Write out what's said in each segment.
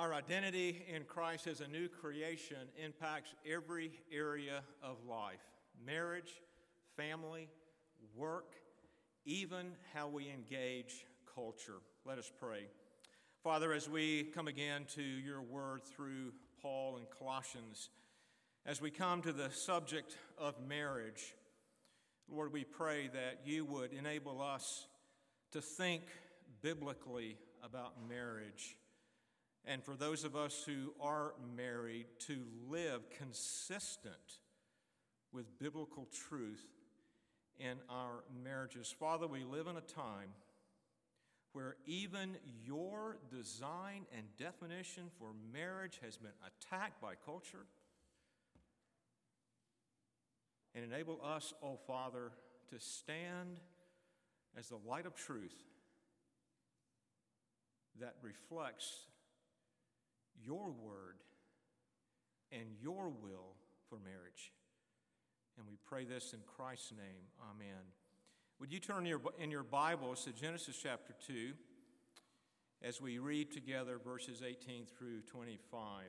Our identity in Christ as a new creation impacts every area of life marriage, family, work, even how we engage culture. Let us pray. Father, as we come again to your word through Paul and Colossians, as we come to the subject of marriage, Lord, we pray that you would enable us to think biblically about marriage. And for those of us who are married, to live consistent with biblical truth in our marriages. Father, we live in a time where even your design and definition for marriage has been attacked by culture. And enable us, oh Father, to stand as the light of truth that reflects your word and your will for marriage. And we pray this in Christ's name. Amen. Would you turn in your Bibles to Genesis chapter 2 as we read together verses 18 through 25?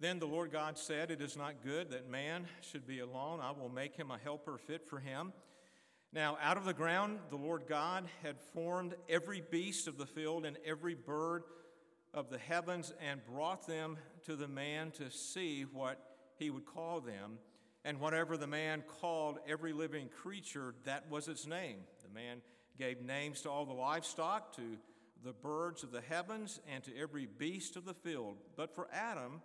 Then the Lord God said, It is not good that man should be alone. I will make him a helper fit for him. Now, out of the ground, the Lord God had formed every beast of the field and every bird of the heavens and brought them to the man to see what he would call them. And whatever the man called every living creature, that was its name. The man gave names to all the livestock, to the birds of the heavens, and to every beast of the field. But for Adam,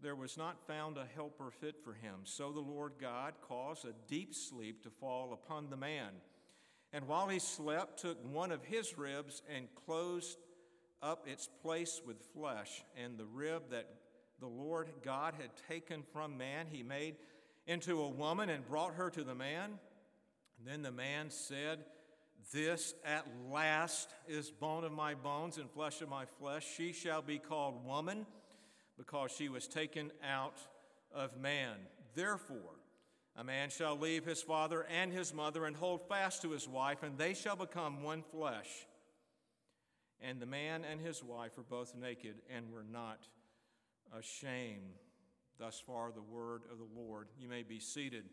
there was not found a helper fit for him. So the Lord God caused a deep sleep to fall upon the man. And while he slept, took one of his ribs and closed up its place with flesh. And the rib that the Lord God had taken from man, he made into a woman and brought her to the man. And then the man said, This at last is bone of my bones and flesh of my flesh. She shall be called woman because she was taken out of man. Therefore, a man shall leave his father and his mother and hold fast to his wife, and they shall become one flesh. And the man and his wife were both naked and were not ashamed. Thus far, the word of the Lord. You may be seated.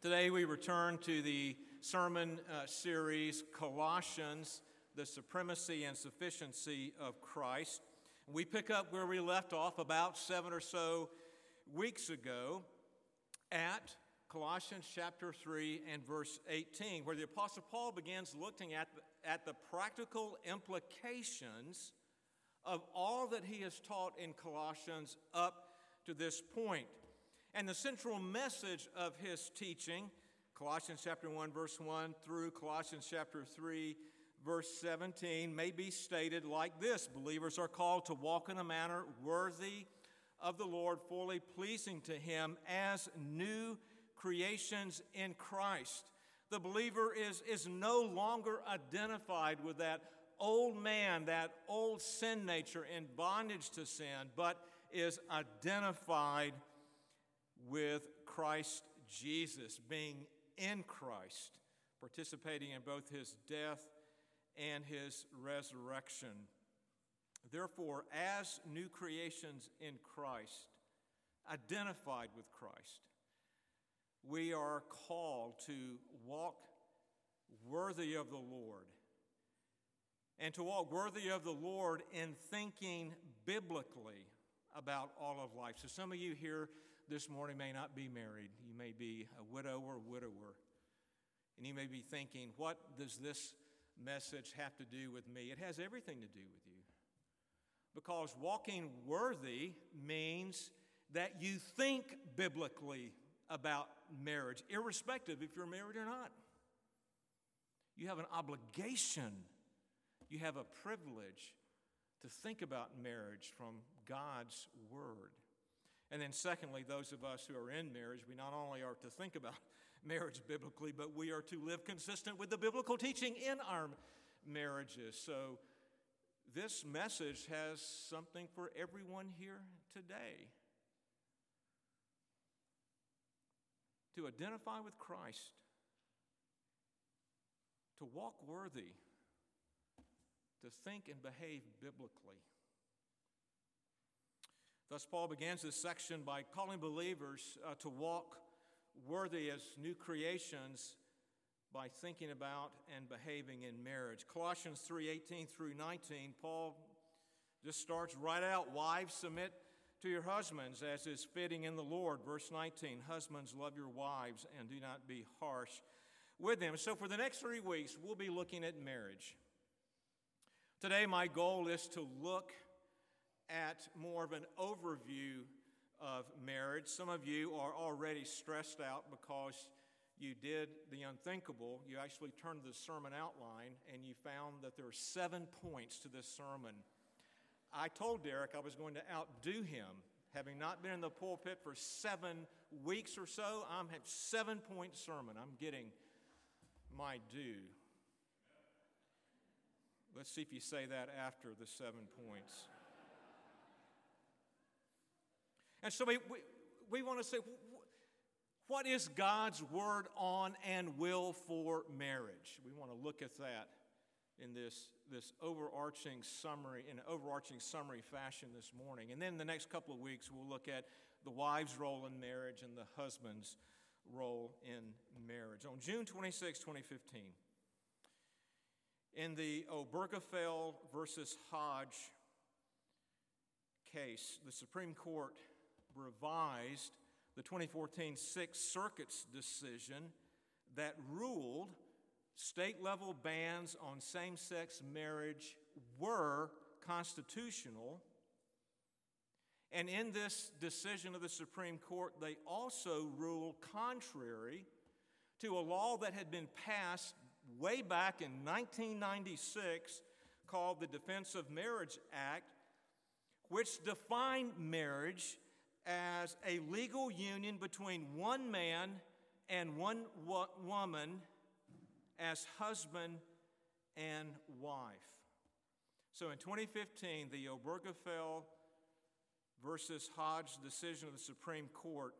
Today, we return to the sermon uh, series Colossians, the supremacy and sufficiency of Christ. We pick up where we left off about seven or so weeks ago at Colossians chapter 3 and verse 18, where the Apostle Paul begins looking at, at the practical implications of all that he has taught in Colossians up to this point. And the central message of his teaching, Colossians chapter 1 verse 1 through Colossians chapter 3 verse 17 may be stated like this Believers are called to walk in a manner worthy of the Lord, fully pleasing to him as new creations in Christ. The believer is, is no longer identified with that old man, that old sin nature in bondage to sin, but is identified with Christ Jesus, being in Christ, participating in both his death and his resurrection. Therefore, as new creations in Christ, identified with Christ, we are called to walk worthy of the Lord. And to walk worthy of the Lord in thinking biblically about all of life. So, some of you here this morning may not be married. You may be a widow or widower. And you may be thinking, what does this message have to do with me? It has everything to do with you. Because walking worthy means that you think biblically about marriage, irrespective if you're married or not. You have an obligation, you have a privilege to think about marriage from God's Word. And then, secondly, those of us who are in marriage, we not only are to think about marriage biblically, but we are to live consistent with the biblical teaching in our marriages. So, this message has something for everyone here today. To identify with Christ, to walk worthy to think and behave biblically. Thus, Paul begins this section by calling believers uh, to walk worthy as new creations by thinking about and behaving in marriage. Colossians 3:18 through 19, Paul just starts right out, wives submit to your husbands as is fitting in the Lord. Verse 19, husbands love your wives and do not be harsh with them. So for the next 3 weeks, we'll be looking at marriage. Today my goal is to look at more of an overview of marriage. Some of you are already stressed out because you did the unthinkable. You actually turned the sermon outline and you found that there are seven points to this sermon. I told Derek I was going to outdo him. Having not been in the pulpit for seven weeks or so, I'm a seven point sermon. I'm getting my due. Let's see if you say that after the seven points. And so we, we, we want to say, what is God's word on and will for marriage? We want to look at that in this, this overarching summary, in an overarching summary fashion this morning. And then the next couple of weeks, we'll look at the wife's role in marriage and the husband's role in marriage. On June 26, 2015, in the Obergefell versus Hodge case, the Supreme Court revised the 2014 Sixth Circuit's decision that ruled state level bans on same sex marriage were constitutional. And in this decision of the Supreme Court, they also ruled contrary to a law that had been passed way back in 1996 called the Defense of Marriage Act, which defined marriage as a legal union between one man and one wo- woman as husband and wife. So in 2015, the Obergefell versus Hodge decision of the Supreme Court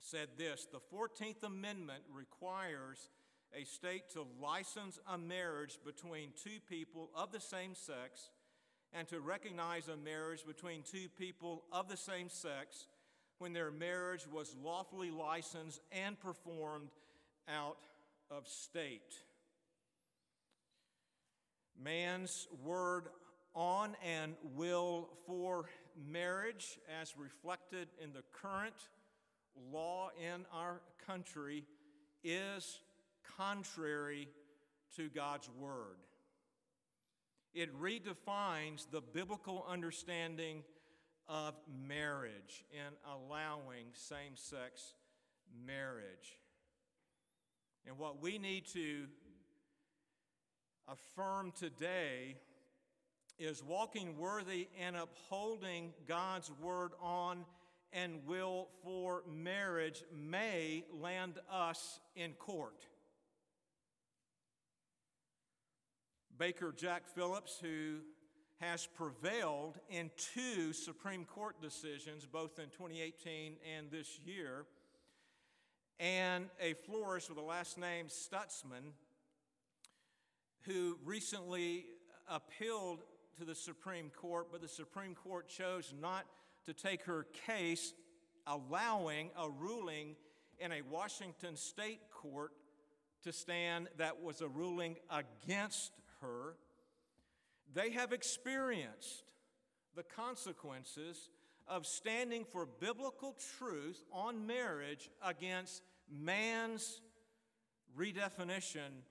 said this The 14th Amendment requires a state to license a marriage between two people of the same sex and to recognize a marriage between two people of the same sex when their marriage was lawfully licensed and performed out of state. Man's word on and will for marriage, as reflected in the current law in our country, is contrary to God's word. It redefines the biblical understanding of marriage in allowing same sex marriage. And what we need to affirm today is walking worthy and upholding God's word on and will for marriage may land us in court. Baker Jack Phillips, who has prevailed in two Supreme Court decisions, both in 2018 and this year, and a florist with the last name Stutzman, who recently appealed to the Supreme Court, but the Supreme Court chose not to take her case, allowing a ruling in a Washington state court to stand that was a ruling against her, they have experienced the consequences of standing for biblical truth on marriage against man's redefinition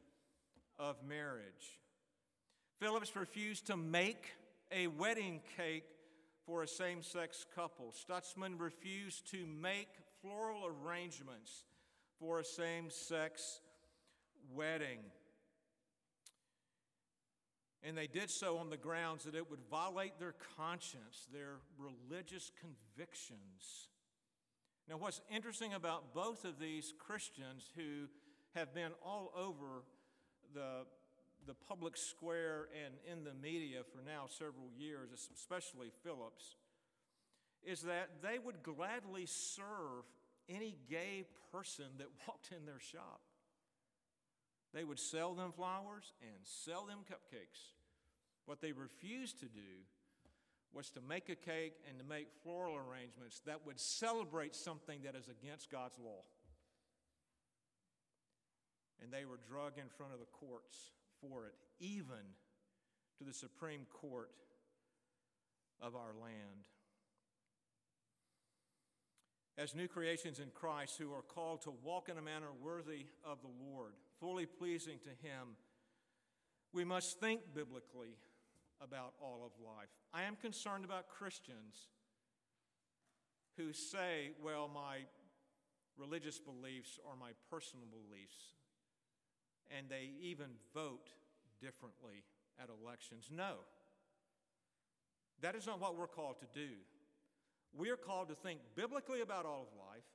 of marriage. Phillips refused to make a wedding cake for a same sex couple. Stutzman refused to make floral arrangements for a same sex wedding. And they did so on the grounds that it would violate their conscience, their religious convictions. Now, what's interesting about both of these Christians who have been all over the, the public square and in the media for now several years, especially Phillips, is that they would gladly serve any gay person that walked in their shop. They would sell them flowers and sell them cupcakes What they refused to do was to make a cake and to make floral arrangements that would celebrate something that is against God's law. And they were dragged in front of the courts for it, even to the Supreme Court of our land. As new creations in Christ who are called to walk in a manner worthy of the Lord, fully pleasing to Him, we must think biblically about all of life. I am concerned about Christians who say, well, my religious beliefs are my personal beliefs, and they even vote differently at elections. No, that is not what we're called to do. We are called to think biblically about all of life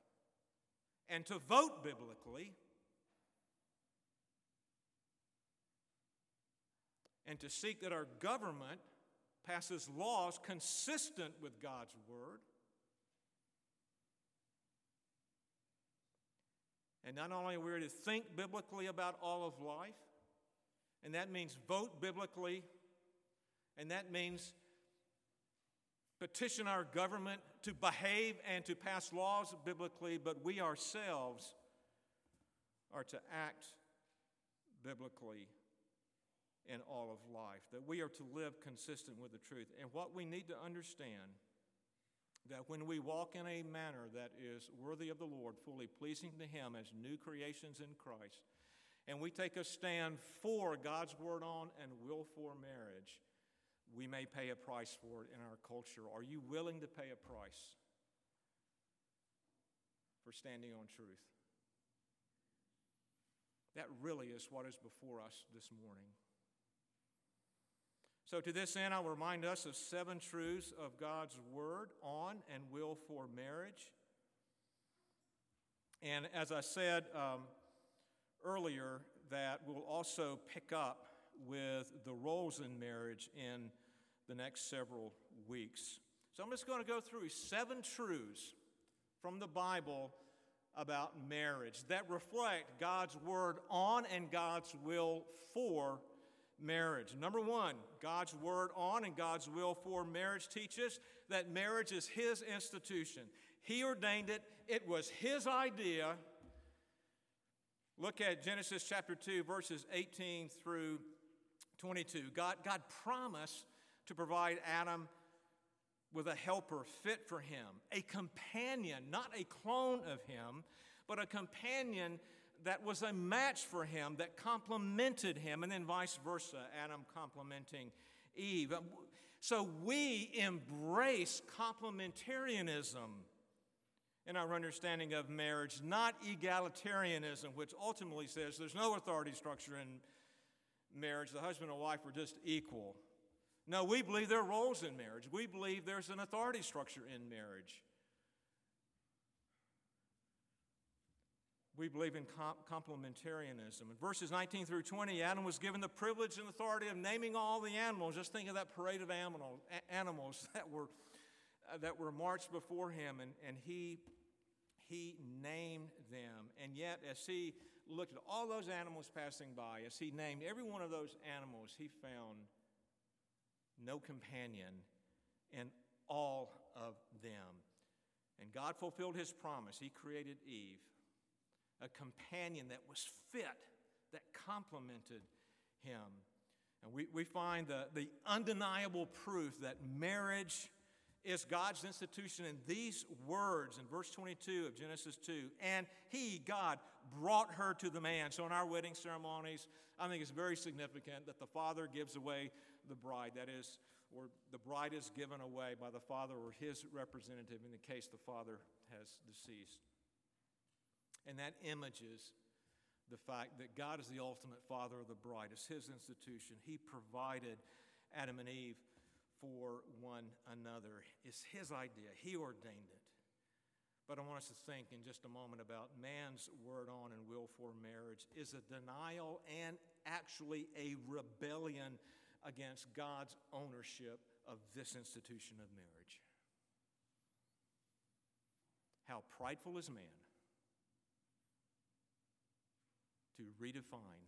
and to vote biblically and to seek that our government passes laws consistent with God's word. And not only are we to think biblically about all of life, and that means vote biblically, and that means petition our government to behave and to pass laws biblically, but we ourselves are to act biblically in all of life, that we are to live consistent with the truth. And what we need to understand that when we walk in a manner that is worthy of the Lord, fully pleasing to Him as new creations in Christ, and we take a stand for God's word on and will for marriage, we may pay a price for it in our culture. Are you willing to pay a price for standing on truth? That really is what is before us this morning. So, to this end, I'll remind us of seven truths of God's Word on and will for marriage. And as I said um, earlier, that we'll also pick up with the roles in marriage in the next several weeks. So, I'm just going to go through seven truths from the Bible about marriage that reflect God's Word on and God's will for marriage. Number one, God's word on and God's will for marriage teaches that marriage is His institution. He ordained it, it was His idea. Look at Genesis chapter 2, verses 18 through 22. God, God promised to provide Adam with a helper fit for him, a companion, not a clone of him, but a companion that was a match for him, that complemented him, and then vice versa, Adam complementing Eve. Uh, so we embrace complementarianism in our understanding of marriage, not egalitarianism, which ultimately says there's no authority structure in marriage. The husband and wife are just equal. No, we believe there are roles in marriage. We believe there's an authority structure in marriage. We believe in complementarianism. In verses 19 through 20, Adam was given the privilege and authority of naming all the animals. Just think of that parade of animal, animals that were, uh, that were marched before him, and, and he, he named them. And yet, as he looked at all those animals passing by, as he named every one of those animals, he found no companion in all of them. And God fulfilled his promise. He created Eve a companion that was fit, that complemented him. And we, we find the, the undeniable proof that marriage is God's institution in these words in verse 22 of Genesis 2. And he, God, brought her to the man. So in our wedding ceremonies, I think it's very significant that the father gives away the bride. That is, or the bride is given away by the father or his representative in the case the father has deceased. And that images the fact that God is the ultimate father of the bride. It's his institution. He provided Adam and Eve for one another. It's his idea. He ordained it. But I want us to think in just a moment about man's word on and will for marriage is a denial and actually a rebellion against God's ownership of this institution of marriage. How prideful is man to redefine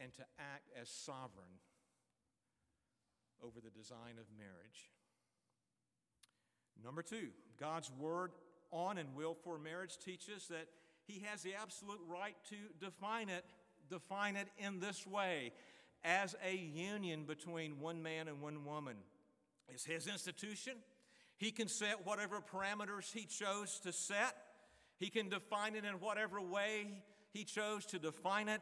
and to act as sovereign over the design of marriage. Number two, God's word on and will for marriage teaches that he has the absolute right to define it, define it in this way as a union between one man and one woman. It's his institution. He can set whatever parameters he chose to set. He can define it in whatever way he chose to define it.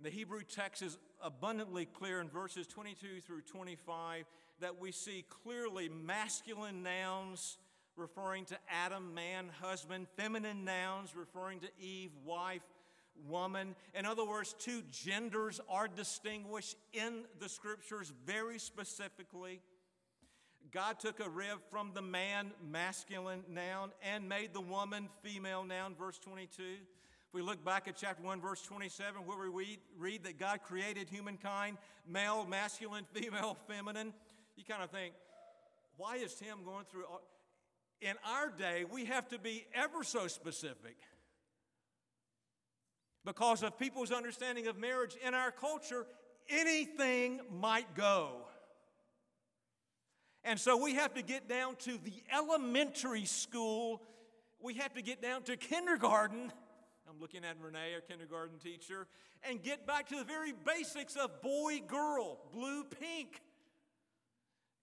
The Hebrew text is abundantly clear in verses 22 through 25 that we see clearly masculine nouns referring to Adam, man, husband, feminine nouns referring to Eve, wife, woman. In other words, two genders are distinguished in the scriptures very specifically. God took a rib from the man, masculine noun, and made the woman, female noun, verse 22. If we look back at chapter 1, verse 27, where we read, read that God created humankind, male, masculine, female, feminine, you kind of think, why is Tim going through? All? In our day, we have to be ever so specific because of people's understanding of marriage in our culture, anything might go. And so we have to get down to the elementary school. We have to get down to kindergarten. I'm looking at Renee, our kindergarten teacher, and get back to the very basics of boy, girl, blue, pink,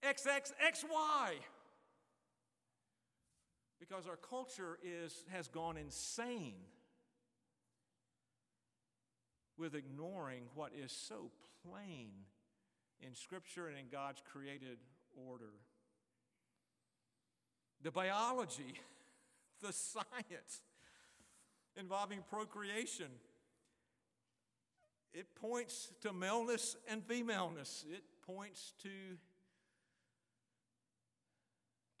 XXXY. Because our culture is, has gone insane with ignoring what is so plain in Scripture and in God's created order. The biology, the science involving procreation, it points to maleness and femaleness. It points to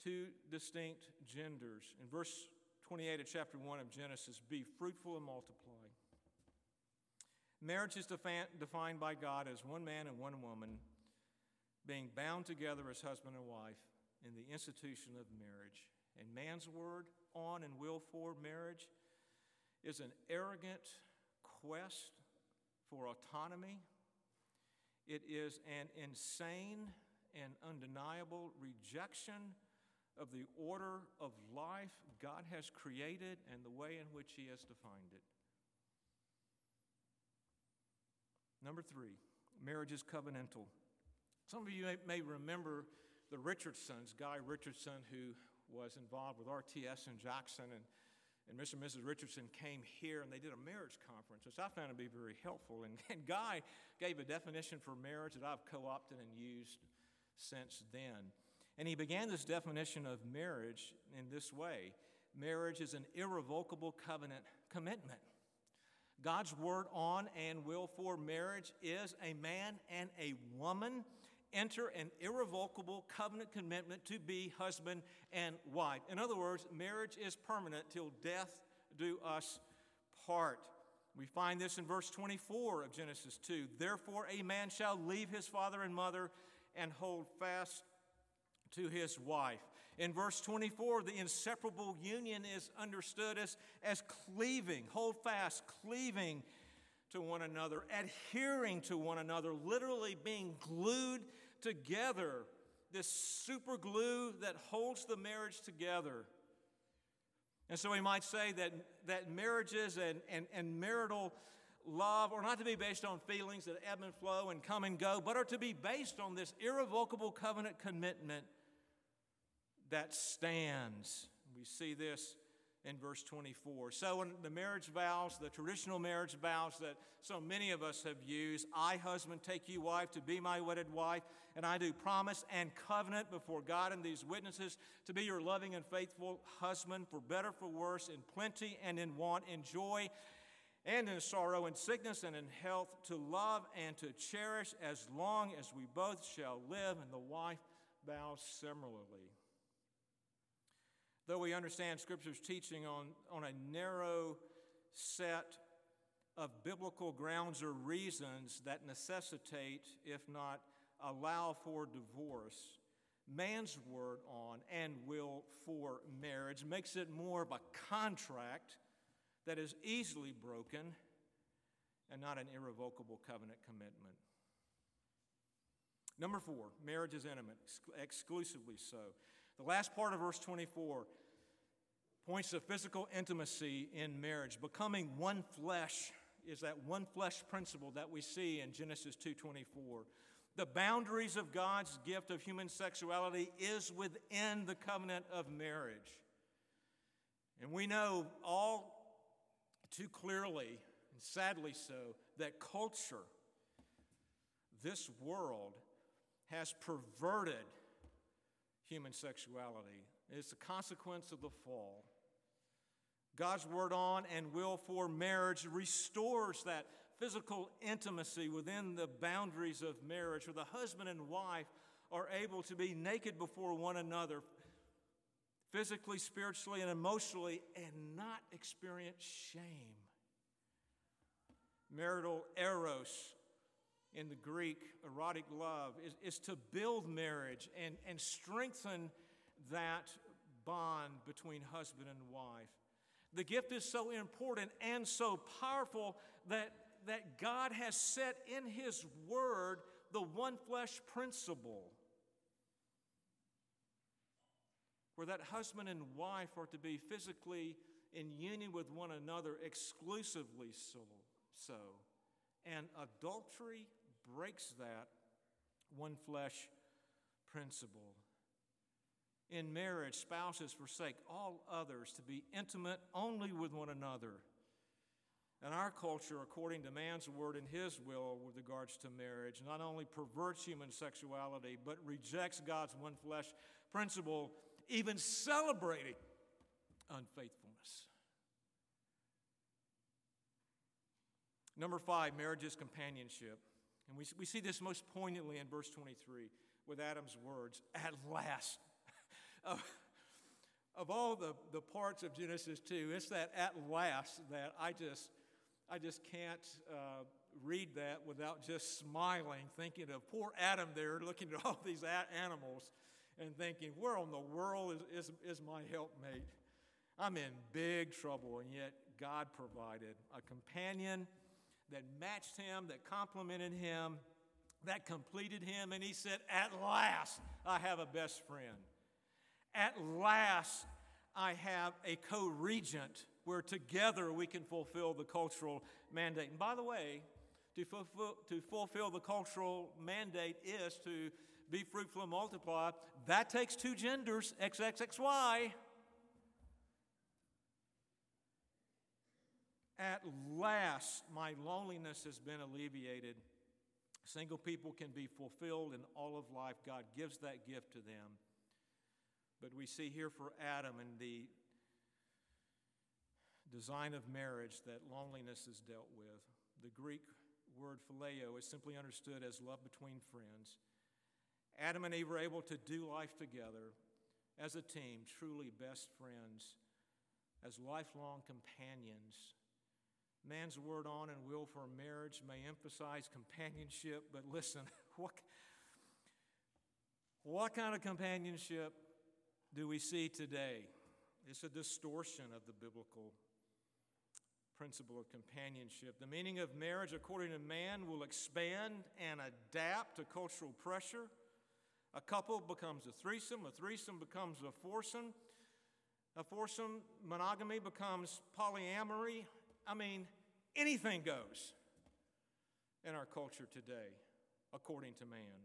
two distinct genders. In verse 28 of chapter 1 of Genesis, be fruitful and multiply. Marriage is defined by God as one man and one woman being bound together as husband and wife in the institution of marriage. And man's word on and will for marriage is an arrogant quest for autonomy. It is an insane and undeniable rejection of the order of life God has created and the way in which He has defined it. Number three, marriage is covenantal. Some of you may, may remember the Richardsons, Guy Richardson, who was involved with RTS in Jackson, and, and Mr. and Mrs. Richardson came here and they did a marriage conference, which I found to be very helpful. And, and Guy gave a definition for marriage that I've co opted and used since then. And he began this definition of marriage in this way marriage is an irrevocable covenant commitment. God's word on and will for marriage is a man and a woman enter an irrevocable covenant commitment to be husband and wife. In other words, marriage is permanent till death do us part. We find this in verse 24 of Genesis 2. Therefore, a man shall leave his father and mother and hold fast to his wife. In verse 24, the inseparable union is understood as, as cleaving, hold fast, cleaving to one another, adhering to one another, literally being glued together. This super glue that holds the marriage together. And so we might say that, that marriages and, and, and marital love are not to be based on feelings that ebb and flow and come and go, but are to be based on this irrevocable covenant commitment that stands. We see this in verse 24. So, in the marriage vows, the traditional marriage vows that so many of us have used, I, husband, take you, wife, to be my wedded wife, and I do promise and covenant before God and these witnesses to be your loving and faithful husband, for better, for worse, in plenty and in want, in joy and in sorrow, in sickness and in health, to love and to cherish as long as we both shall live. And the wife vows similarly. Though we understand Scripture's teaching on, on a narrow set of biblical grounds or reasons that necessitate, if not allow for divorce, man's word on and will for marriage makes it more of a contract that is easily broken and not an irrevocable covenant commitment. Number four, marriage is intimate, exclusively so. The last part of verse 24 points to physical intimacy in marriage. Becoming one flesh is that one flesh principle that we see in Genesis 2:24. The boundaries of God's gift of human sexuality is within the covenant of marriage. And we know all too clearly, and sadly so, that culture, this world, has perverted human sexuality. It's a consequence of the fall. God's word on and will for marriage restores that physical intimacy within the boundaries of marriage, where the husband and wife are able to be naked before one another, physically, spiritually, and emotionally, and not experience shame. Marital eros in the Greek, erotic love, is, is to build marriage and, and strengthen that bond between husband and wife. The gift is so important and so powerful that that God has set in His Word the one flesh principle, where that husband and wife are to be physically in union with one another exclusively so. so. And adultery breaks that one flesh principle. In marriage, spouses forsake all others to be intimate only with one another and our culture, according to man's word and his will with regards to marriage, not only perverts human sexuality, but rejects God's one flesh principle, even celebrating unfaithfulness. Number five, marriage is companionship. And we, we see this most poignantly in verse 23 with Adam's words, at last. Of, of all the, the parts of Genesis 2, it's that at last that I just I just can't uh, read that without just smiling, thinking of poor Adam there looking at all these animals and thinking, where in the world is, is, is my helpmate? I'm in big trouble, and yet God provided a companion that matched him, that complemented him, that completed him, and he said, At last, I have a best friend. At last, I have a co regent where together we can fulfill the cultural mandate. And by the way, to fulfill, to fulfill the cultural mandate is to be fruitful and multiply. That takes two genders, XXXY. At last, my loneliness has been alleviated. Single people can be fulfilled in all of life. God gives that gift to them. But we see here for Adam and the design of marriage that loneliness is dealt with. The Greek word phileo is simply understood as love between friends. Adam and Eve were able to do life together as a team, truly best friends, as lifelong companions. Man's word on and will for marriage may emphasize companionship, but listen, what, what kind of companionship do we see today? It's a distortion of the biblical principle of companionship. The meaning of marriage, according to man, will expand and adapt to cultural pressure. A couple becomes a threesome, a threesome becomes a foursome, a foursome monogamy becomes polyamory. I mean, anything goes in our culture today, according to man.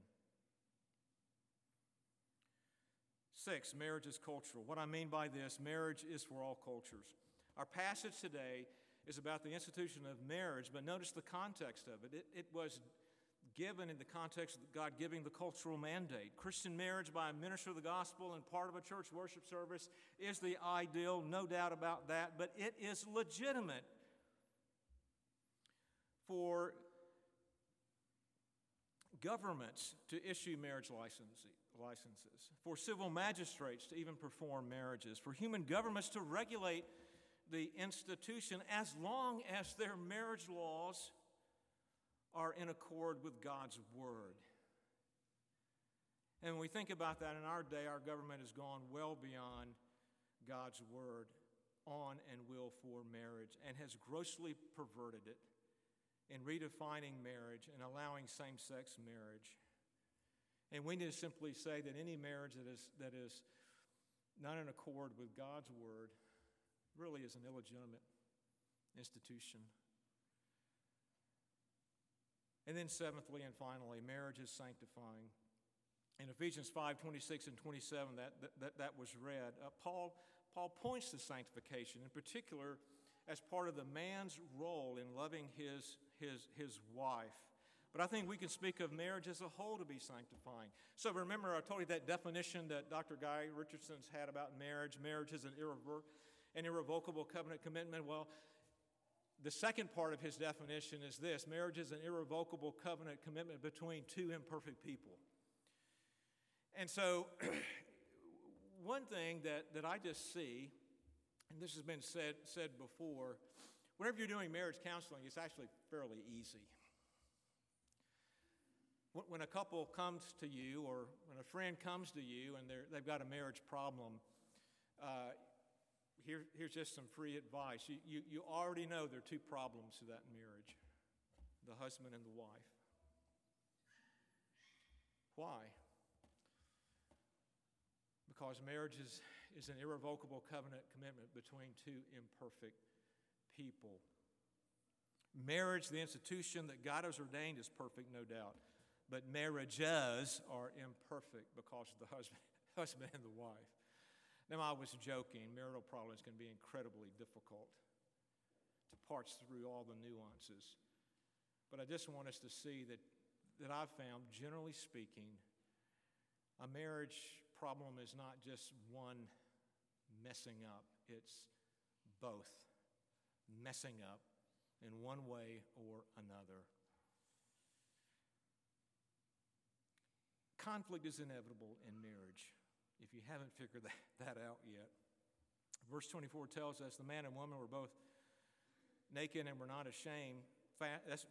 Six, marriage is cultural. What I mean by this, marriage is for all cultures. Our passage today is about the institution of marriage, but notice the context of it. It, it was given in the context of God giving the cultural mandate. Christian marriage by a minister of the gospel and part of a church worship service is the ideal, no doubt about that, but it is legitimate for governments to issue marriage licenses, for civil magistrates to even perform marriages, for human governments to regulate the institution as long as their marriage laws are in accord with God's Word. And when we think about that in our day, our government has gone well beyond God's Word on and will for marriage and has grossly perverted it in redefining marriage and allowing same sex marriage. And we need to simply say that any marriage that is, that is not in accord with God's word really is an illegitimate institution. And then, seventhly and finally, marriage is sanctifying. In Ephesians 5 26 and 27, that, that, that was read, uh, Paul, Paul points to sanctification, in particular, as part of the man's role in loving his, his, his wife. But I think we can speak of marriage as a whole to be sanctifying. So remember, I told you that definition that Dr. Guy Richardson's had about marriage. Marriage is an, irrevo- an irrevocable covenant commitment. Well, the second part of his definition is this marriage is an irrevocable covenant commitment between two imperfect people. And so, one thing that, that I just see, and this has been said, said before, whenever you're doing marriage counseling, it's actually fairly easy. When a couple comes to you, or when a friend comes to you and they've got a marriage problem, uh, here, here's just some free advice. You, you, you already know there are two problems to that marriage the husband and the wife. Why? Because marriage is, is an irrevocable covenant commitment between two imperfect people. Marriage, the institution that God has ordained, is perfect, no doubt. But marriages are imperfect because of the husband, husband and the wife. Now, I was joking. Marital problems can be incredibly difficult to parse through all the nuances. But I just want us to see that, that I've found, generally speaking, a marriage problem is not just one messing up, it's both messing up in one way or another. Conflict is inevitable in marriage if you haven't figured that, that out yet. Verse 24 tells us the man and woman were both naked and were not ashamed. That's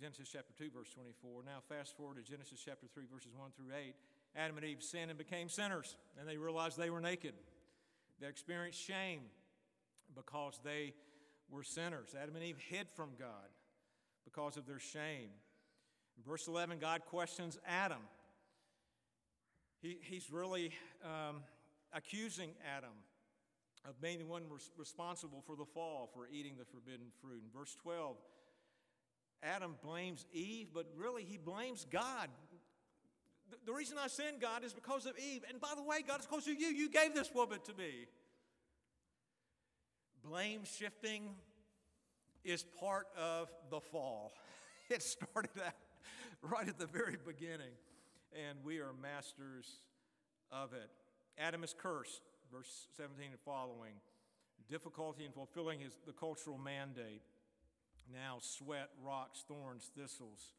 Genesis chapter 2, verse 24. Now, fast forward to Genesis chapter 3, verses 1 through 8. Adam and Eve sinned and became sinners, and they realized they were naked. They experienced shame because they were sinners. Adam and Eve hid from God because of their shame. In verse 11, God questions Adam he, he's really um, accusing Adam of being the one res- responsible for the fall, for eating the forbidden fruit. In verse 12, Adam blames Eve, but really he blames God. The, the reason I sinned, God, is because of Eve. And by the way, God, it's because of you. You gave this woman to me. Blame shifting is part of the fall. It started out right at the very beginning and we are masters of it. Adam is cursed, verse 17 and following. Difficulty in fulfilling his, the cultural mandate. Now, sweat, rocks, thorns, thistles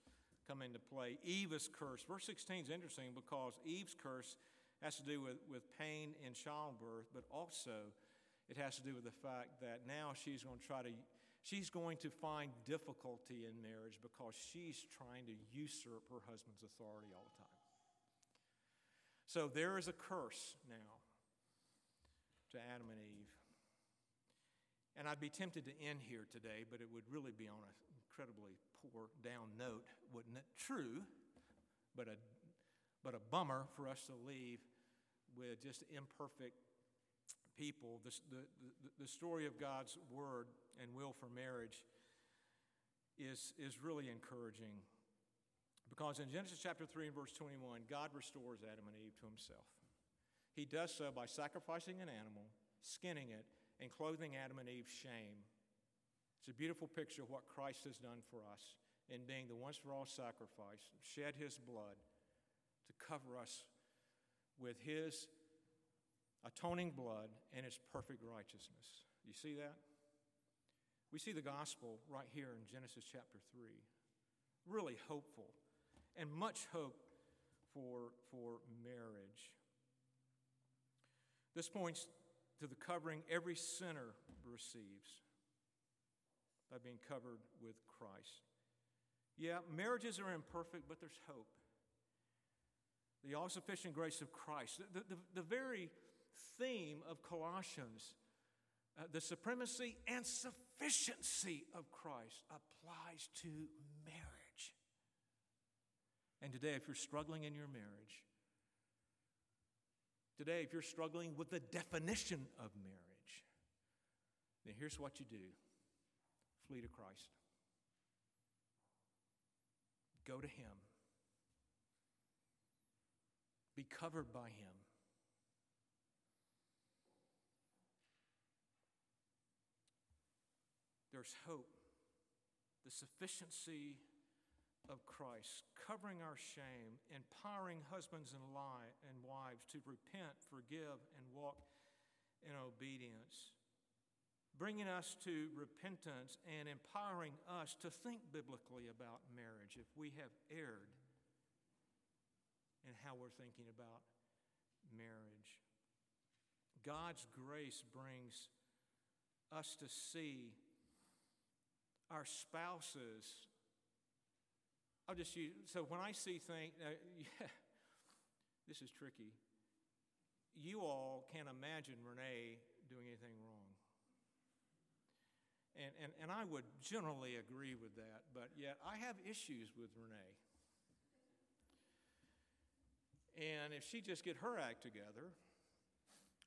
come into play. Eve is cursed. Verse 16 is interesting because Eve's curse has to do with, with pain in childbirth, but also it has to do with the fact that now she's going to try to she's going to find difficulty in marriage because she's trying to usurp her husband's authority all the time. So there is a curse now to Adam and Eve. And I'd be tempted to end here today, but it would really be on an incredibly poor down note, wouldn't it? True, but a, but a bummer for us to leave with just imperfect people. The, the, the, story of God's word and will for marriage is, is really encouraging because in Genesis chapter 3 and verse 21, God restores Adam and Eve to himself. He does so by sacrificing an animal, skinning it, and clothing Adam and Eve's shame. It's a beautiful picture of what Christ has done for us in being the once for all sacrifice, shed his blood to cover us with his atoning blood and his perfect righteousness. You see that? We see the gospel right here in Genesis chapter 3. Really hopeful and much hope for, for marriage. This points to the covering every sinner receives by being covered with Christ. Yeah, marriages are imperfect, but there's hope. The all sufficient grace of Christ. The, the, the very theme of Colossians uh, the supremacy and sufficiency of Christ applies to. And today, if you're struggling in your marriage, today, if you're struggling with the definition of marriage, then here's what you do. Flee to Christ, go to Him, be covered by Him. There's hope, the sufficiency of Christ, covering our shame, empowering husbands and, and wives to repent, forgive, and walk in obedience, bringing us to repentance and empowering us to think biblically about marriage if we have erred in how we're thinking about marriage. God's grace brings us to see our spouses I'll just use, so when I see things, uh, yeah, this is tricky. You all can't imagine Renee doing anything wrong. And, and, and I would generally agree with that, but yet I have issues with Renee. And if she just get her act together,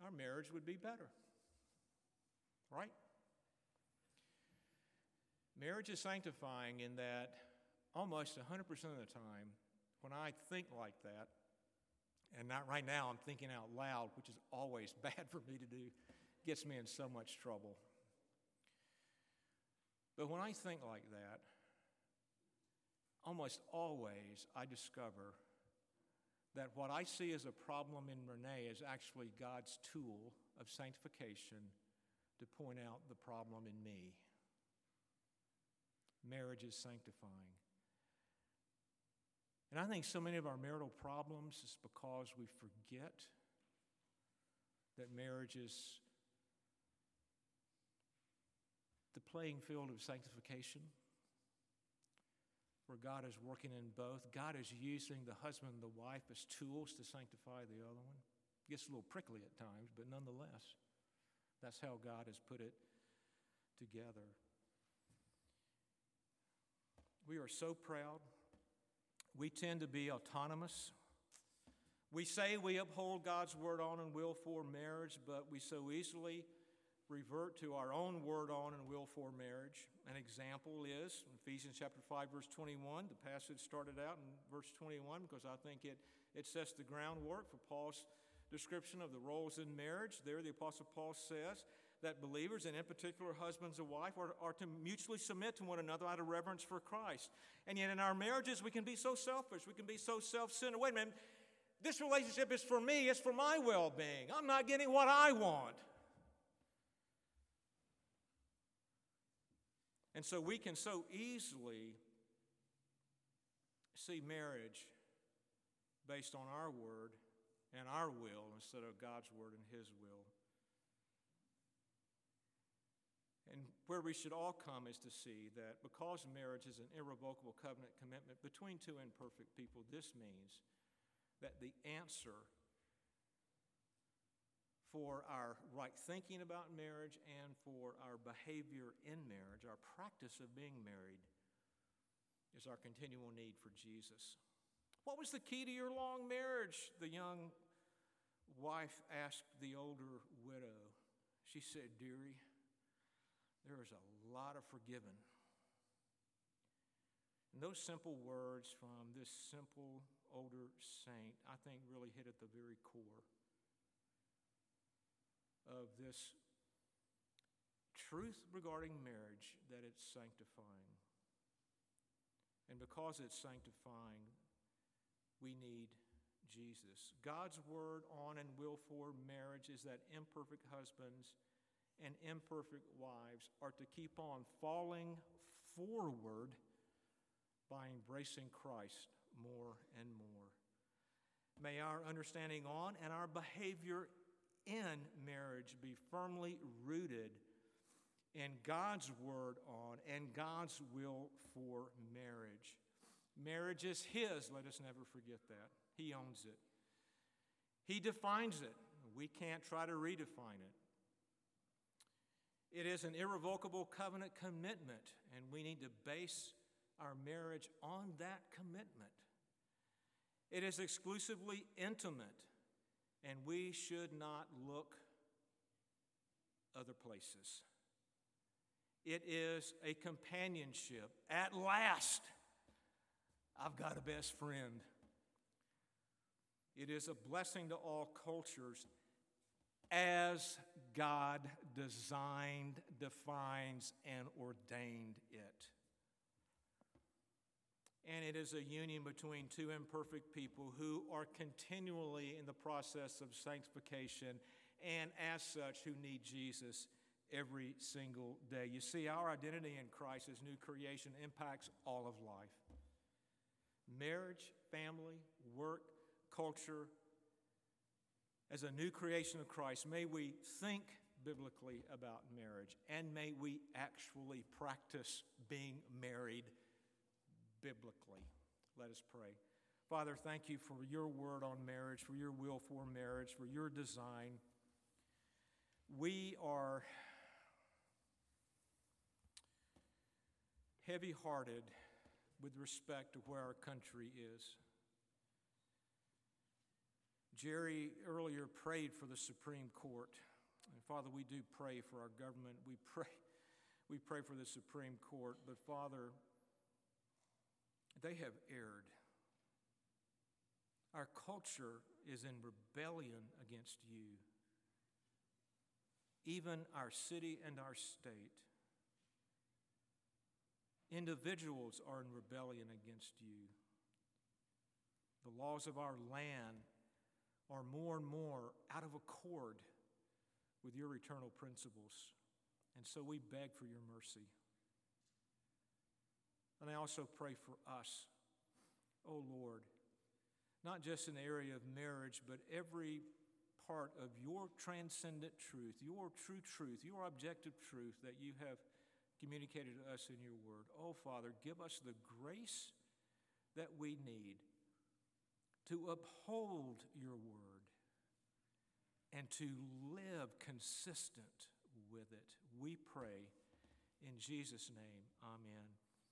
our marriage would be better. Right? Marriage is sanctifying in that almost 100% of the time, when I think like that, and not right now, I'm thinking out loud, which is always bad for me to do, gets me in so much trouble. But when I think like that, almost always I discover that what I see as a problem in Renee is actually God's tool of sanctification to point out the problem in me. Marriage is sanctifying. And I think so many of our marital problems is because we forget that marriage is the playing field of sanctification, where God is working in both. God is using the husband and the wife as tools to sanctify the other one. It gets a little prickly at times, but nonetheless, that's how God has put it together. We are so proud we tend to be autonomous. We say we uphold God's word on and will for marriage, but we so easily revert to our own word on and will for marriage. An example is Ephesians chapter 5, verse 21. The passage started out in verse 21 because I think it, it sets the groundwork for Paul's description of the roles in marriage. There, the Apostle Paul says, that believers, and in particular husbands and wife, are, are to mutually submit to one another out of reverence for Christ. And yet in our marriages, we can be so selfish, we can be so self centered. Wait a minute, this relationship is for me, it's for my well being. I'm not getting what I want. And so we can so easily see marriage based on our word and our will instead of God's word and His will. And where we should all come is to see that because marriage is an irrevocable covenant commitment between two imperfect people, this means that the answer for our right thinking about marriage and for our behavior in marriage, our practice of being married, is our continual need for Jesus. What was the key to your long marriage? The young wife asked the older widow. She said, Dearie, there is a lot of forgiven. And those simple words from this simple older saint, I think, really hit at the very core of this truth regarding marriage that it's sanctifying. And because it's sanctifying, we need Jesus. God's word on and will for marriage is that imperfect husbands and imperfect wives are to keep on falling forward by embracing Christ more and more. May our understanding on and our behavior in marriage be firmly rooted in God's word on and God's will for marriage. Marriage is His, let us never forget that. He owns it, He defines it. We can't try to redefine it. It is an irrevocable covenant commitment, and we need to base our marriage on that commitment. It is exclusively intimate, and we should not look other places. It is a companionship. At last, I've got a best friend. It is a blessing to all cultures as God designed, defines, and ordained it. And it is a union between two imperfect people who are continually in the process of sanctification and, as such, who need Jesus every single day. You see, our identity in Christ as new creation impacts all of life marriage, family, work, culture. As a new creation of Christ, may we think biblically about marriage and may we actually practice being married biblically. Let us pray. Father, thank you for your word on marriage, for your will for marriage, for your design. We are heavy hearted with respect to where our country is. Jerry earlier prayed for the Supreme Court. And Father, we do pray for our government. We pray, we pray for the Supreme Court. But Father, they have erred. Our culture is in rebellion against you. Even our city and our state. Individuals are in rebellion against you. The laws of our land are more and more out of accord with your eternal principles. And so we beg for your mercy. And I also pray for us, oh Lord, not just in the area of marriage, but every part of your transcendent truth, your true truth, your objective truth that you have communicated to us in your word. Oh, Father, give us the grace that we need to uphold your word and to live consistent with it. We pray in Jesus' name. Amen.